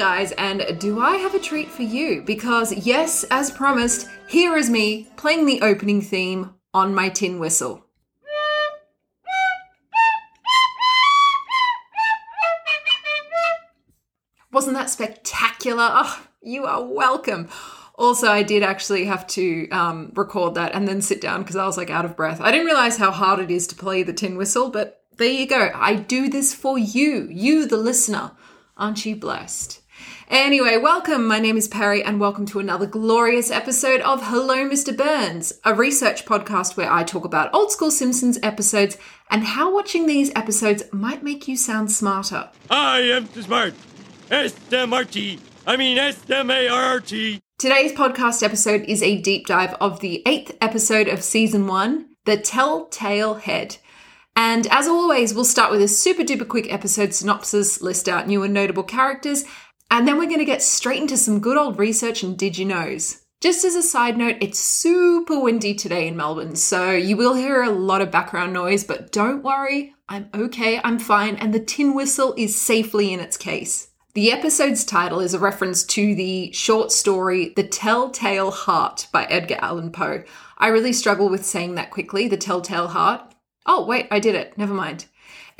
guys, and do I have a treat for you? Because, yes, as promised, here is me playing the opening theme on my tin whistle. Wasn't that spectacular? Oh, you are welcome. Also, I did actually have to um, record that and then sit down because I was like out of breath. I didn't realize how hard it is to play the tin whistle, but there you go. I do this for you, you, the listener. Aren't you blessed? Anyway, welcome. My name is Perrie, and welcome to another glorious episode of Hello, Mr. Burns, a research podcast where I talk about old school Simpsons episodes and how watching these episodes might make you sound smarter. I am smart. S-M-R-T. I mean S-M-A-R-R-T. Today's podcast episode is a deep dive of the eighth episode of season one, The Telltale Head. And as always, we'll start with a super duper quick episode synopsis, list out new and notable characters, and then we're going to get straight into some good old research and did you knows. Just as a side note, it's super windy today in Melbourne, so you will hear a lot of background noise, but don't worry, I'm okay, I'm fine, and the tin whistle is safely in its case. The episode's title is a reference to the short story The Telltale Heart by Edgar Allan Poe. I really struggle with saying that quickly, The Telltale Heart. Oh, wait, I did it. Never mind.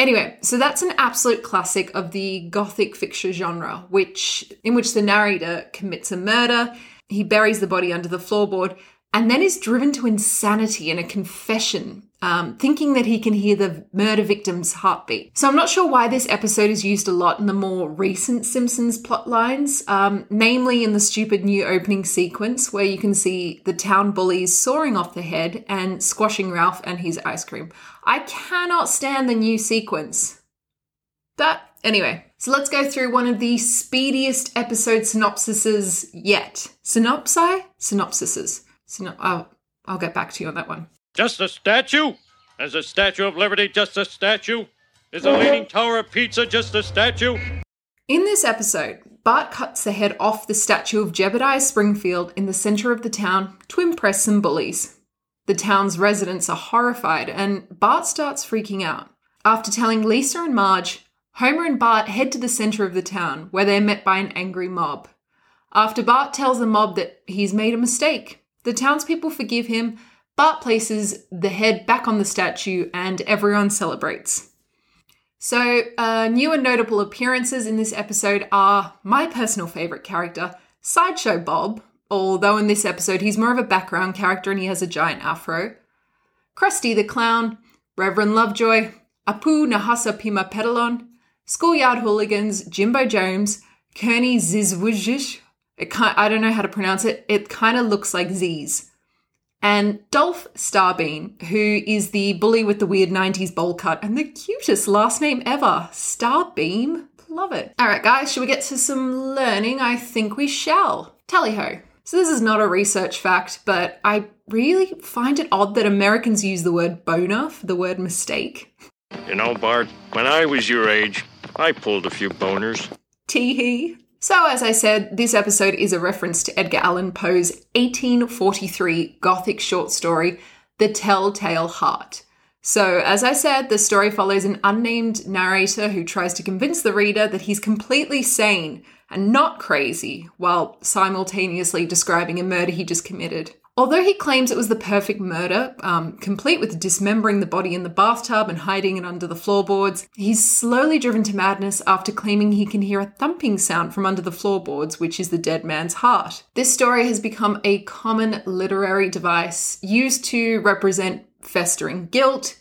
Anyway, so that's an absolute classic of the gothic fiction genre, which in which the narrator commits a murder, he buries the body under the floorboard, and then is driven to insanity in a confession, um, thinking that he can hear the murder victim's heartbeat. So I'm not sure why this episode is used a lot in the more recent Simpsons plot lines, um, namely in the stupid new opening sequence where you can see the town bullies soaring off the head and squashing Ralph and his ice cream. I cannot stand the new sequence. That, anyway, so let's go through one of the speediest episode synopsises yet. Synopsi? Synopsises. Synop- I'll, I'll get back to you on that one. Just a statue? Is a Statue of Liberty just a statue? Is a Leaning Tower of Pisa just a statue? In this episode, Bart cuts the head off the statue of Jebediah Springfield in the center of the town to impress some bullies. The town's residents are horrified, and Bart starts freaking out. After telling Lisa and Marge, Homer and Bart head to the center of the town, where they're met by an angry mob. After Bart tells the mob that he's made a mistake, the townspeople forgive him. Bart places the head back on the statue, and everyone celebrates. So, uh, new and notable appearances in this episode are my personal favorite character, Sideshow Bob, although in this episode he's more of a background character and he has a giant afro. Krusty the Clown, Reverend Lovejoy, Apu Nahasapeemapetilon, Schoolyard Hooligans, Jimbo Jones, Kearney Zzyzwicz. I don't know how to pronounce it. It kind of looks like Z's. And Dolph Starbeam, who is the bully with the weird 90s bowl cut and the cutest last name ever. Starbeam. Love it. All right, guys, should we get to some learning? I think we shall. Tally ho. So, this is not a research fact, but I really find it odd that Americans use the word boner for the word mistake. You know, Bart, when I was your age, I pulled a few boners. Tee hee. So, as I said, this episode is a reference to Edgar Allan Poe's 1843 Gothic short story, The Telltale Heart. So, as I said, the story follows an unnamed narrator who tries to convince the reader that he's completely sane and not crazy while simultaneously describing a murder he just committed. Although he claims it was the perfect murder, um, complete with dismembering the body in the bathtub and hiding it under the floorboards, he's slowly driven to madness after claiming he can hear a thumping sound from under the floorboards, which is the dead man's heart. This story has become a common literary device used to represent festering guilt,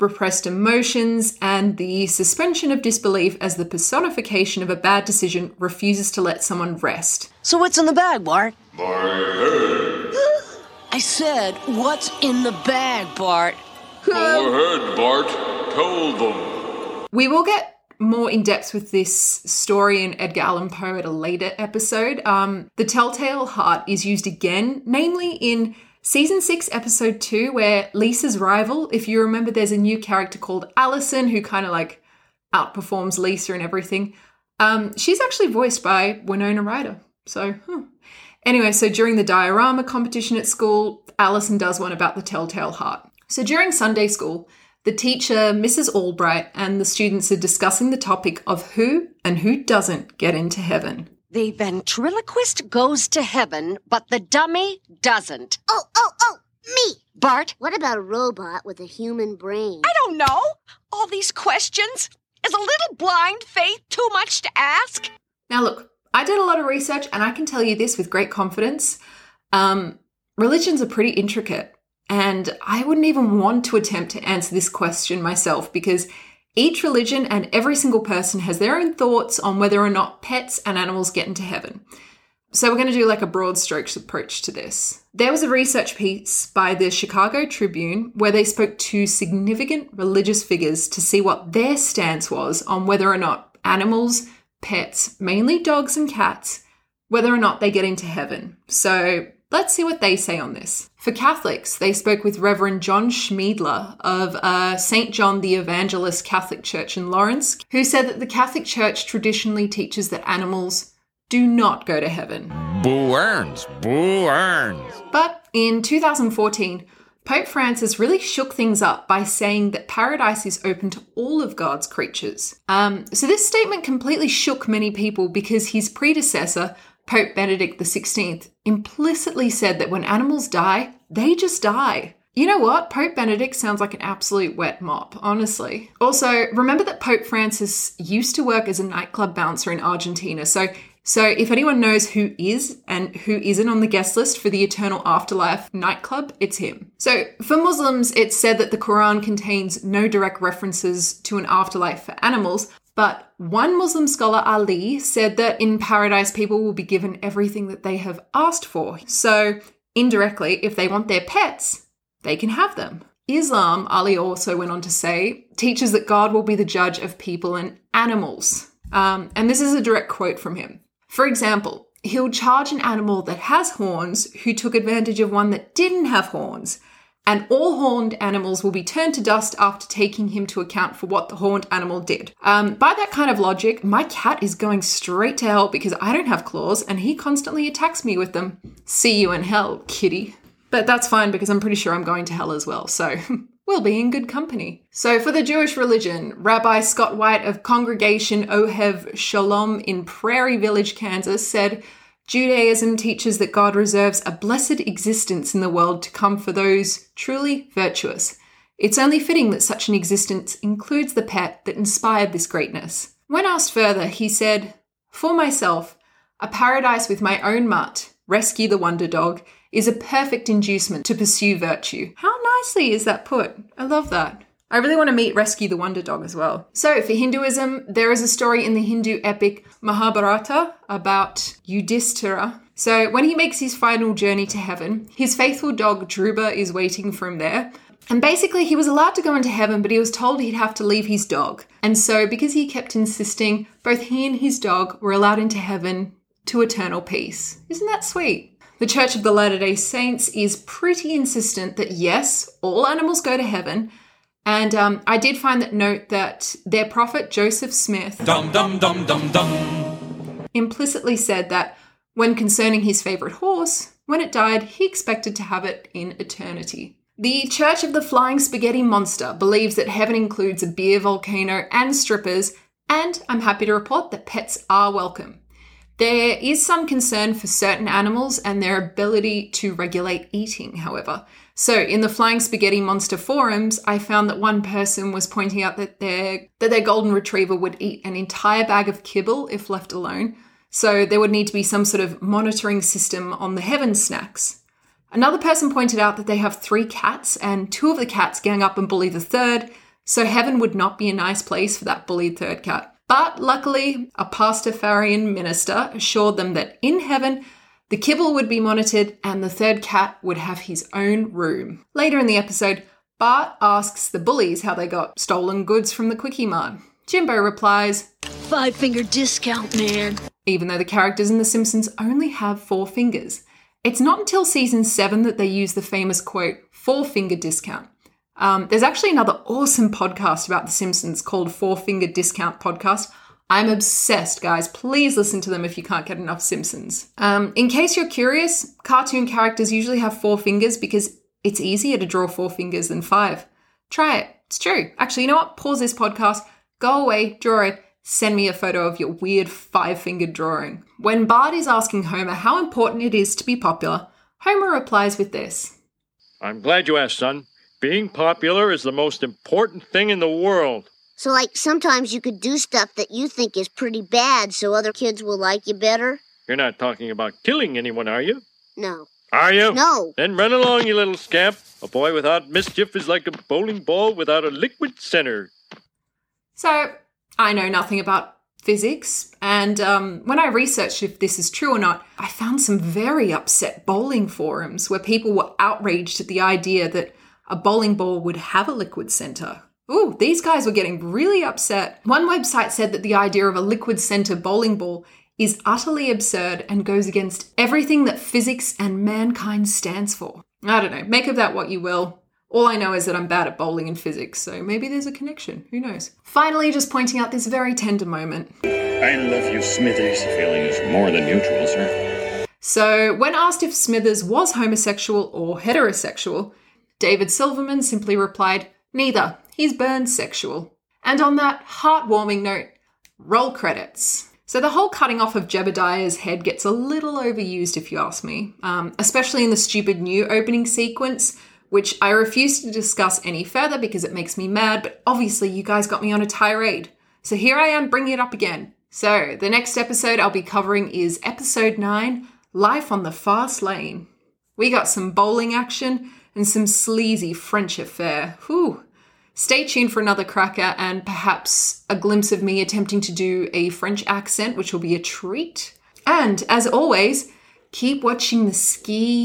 repressed emotions, and the suspension of disbelief as the personification of a bad decision refuses to let someone rest. So what's in the bag, Bart? My head. I said, what's in the bag, Bart? Go ahead, Bart. Tell them. We will get more in depth with this story in Edgar Allan Poe at a later episode. Um, the Telltale Heart is used again, namely in season six, episode two, where Lisa's rival, if you remember, there's a new character called Allison who kind of like outperforms Lisa and everything. Um, she's actually voiced by Winona Ryder. So, huh. Anyway, so during the diorama competition at school, Allison does one about the Telltale Heart. So during Sunday school, The teacher, Mrs. Albright, and the students are discussing the topic of who and who doesn't get into heaven. The ventriloquist goes to heaven, but the dummy doesn't. Oh, oh, oh, me. Bart, What about a robot with a human brain? I don't know. All these questions. Is a little blind faith too much to ask? Now, look, I did a lot of research and I can tell you this with great confidence. Um, religions are pretty intricate, and I wouldn't even want to attempt to answer this question myself because each religion and every single person has their own thoughts on whether or not pets and animals get into heaven. So, we're going to do like a broad strokes approach to this. There was a research piece by the Chicago Tribune where they spoke to significant religious figures to see what their stance was on whether or not animals, pets, mainly dogs and cats, whether or not they get into heaven. So, let's see what they say on this. For Catholics, they spoke with Reverend John Schmiedler of uh, St. John the Evangelist Catholic Church in Lawrence, who said that the Catholic Church traditionally teaches that animals do not go to heaven. Boo earns. Boo earns. But in 2014, Pope Francis really shook things up by saying that paradise is open to all of God's creatures. Um, so this statement completely shook many people because his predecessor, Pope Benedict XVI, implicitly said that when animals die, they just die. You know what? Pope Benedict sounds like an absolute wet mop, honestly. Also, remember that Pope Francis used to work as a nightclub bouncer in Argentina, so so if anyone knows who is and who isn't on the guest list for the Eternal Afterlife nightclub, it's him. So for Muslims, it's said that the Quran contains no direct references to an afterlife for animals, but one Muslim scholar, Ali, said that in paradise people will be given everything that they have asked for. So indirectly, if they want their pets, they can have them. Islam, Ali also went on to say, teaches that God will be the judge of people and animals. Um, and this is a direct quote from him. For example, he'll charge an animal that has horns who took advantage of one that didn't have horns, and all horned animals will be turned to dust after taking him to account for what the horned animal did. Um, by that kind of logic, my cat is going straight to hell because I don't have claws and he constantly attacks me with them. See you in hell, kitty. But that's fine because I'm pretty sure I'm going to hell as well, so we'll be in good company. So, for the Jewish religion, Rabbi Scott White of Congregation Ohev Shalom in Prairie Village, Kansas, said Judaism teaches that God reserves a blessed existence in the world to come for those truly virtuous. It's only fitting that such an existence includes the pet that inspired this greatness. When asked further, he said, For myself, a paradise with my own mutt, rescue the wonder dog, is a perfect inducement to pursue virtue. How nicely is that put? I love that. I really want to meet Rescue the Wonder Dog as well. So, for Hinduism, there is a story in the Hindu epic Mahabharata about Yudhishthira. So, when he makes his final journey to heaven, his faithful dog Druba is waiting for him there. And basically, he was allowed to go into heaven, but he was told he'd have to leave his dog. And so, because he kept insisting, both he and his dog were allowed into heaven to eternal peace. Isn't that sweet? The Church of the Latter day Saints is pretty insistent that yes, all animals go to heaven. And um, I did find that note that their prophet Joseph Smith Dum dum dum dum dum. implicitly said that when concerning his favorite horse, when it died, he expected to have it in eternity. The Church of the Flying Spaghetti Monster believes that heaven includes a beer volcano and strippers, and I'm happy to report that pets are welcome. There is some concern for certain animals and their ability to regulate eating, however. So, in the Flying Spaghetti Monster forums, I found that one person was pointing out that their that their golden retriever would eat an entire bag of kibble if left alone. So, there would need to be some sort of monitoring system on the heaven snacks. Another person pointed out that they have three cats, and two of the cats gang up and bully the third, so heaven would not be a nice place for that bullied third cat. But luckily, a Pastafarian minister assured them that in heaven, the kibble would be monitored and the third cat would have his own room. Later in the episode, Bart asks the bullies how they got stolen goods from the Kwik-E-Mart. Jimbo replies, Five finger discount, man. even though the characters in The Simpsons only have four fingers. It's not until season seven that they use the famous quote, four finger discount. Um, there's actually another awesome podcast about The Simpsons called Four Finger Discount Podcast. I'm obsessed, guys. Please listen to them if you can't get enough Simpsons. Um, in case you're curious, cartoon characters usually have four fingers because it's easier to draw four fingers than five. Try it. It's true. Actually, you know what? Pause this podcast, go away, draw it, send me a photo of your weird five fingered drawing. When Bart is asking Homer how important it is to be popular, Homer replies with this I'm glad you asked, son. Being popular is the most important thing in the world. So, like, sometimes you could do stuff that you think is pretty bad so other kids will like you better? You're not talking about killing anyone, are you? No. Are you? No. Then run along, you little scamp. A boy without mischief is like a bowling ball without a liquid center. So, I know nothing about physics, and um, when I researched if this is true or not, I found some very upset bowling forums where people were outraged at the idea that a bowling ball would have a liquid center. Ooh, these guys were getting really upset. One website said that the idea of a liquid center bowling ball is utterly absurd and goes against everything that physics and mankind stands for. I don't know, make of that what you will. All I know is that I'm bad at bowling and physics, so maybe there's a connection. Who knows? Finally, just pointing out this very tender moment. I love you, Smithers. Feelings more than mutual, sir. So, when asked if Smithers was homosexual or heterosexual, David Silverman simply replied, Neither. He's Burns-sexual. And on that heartwarming note, roll credits. So the whole cutting off of Jebediah's head gets a little overused, if you ask me, um, especially in the stupid new opening sequence, which I refuse to discuss any further because it makes me mad, but obviously you guys got me on a tirade. So here I am bringing it up again. So the next episode I'll be covering is episode 9 Life on the Fast Lane. We got some bowling action and some sleazy French affair. Whew. Stay tuned for another cracker and perhaps a glimpse of me attempting to do a French accent, which will be a treat. And as always, keep watching the skis.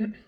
Mm-hmm.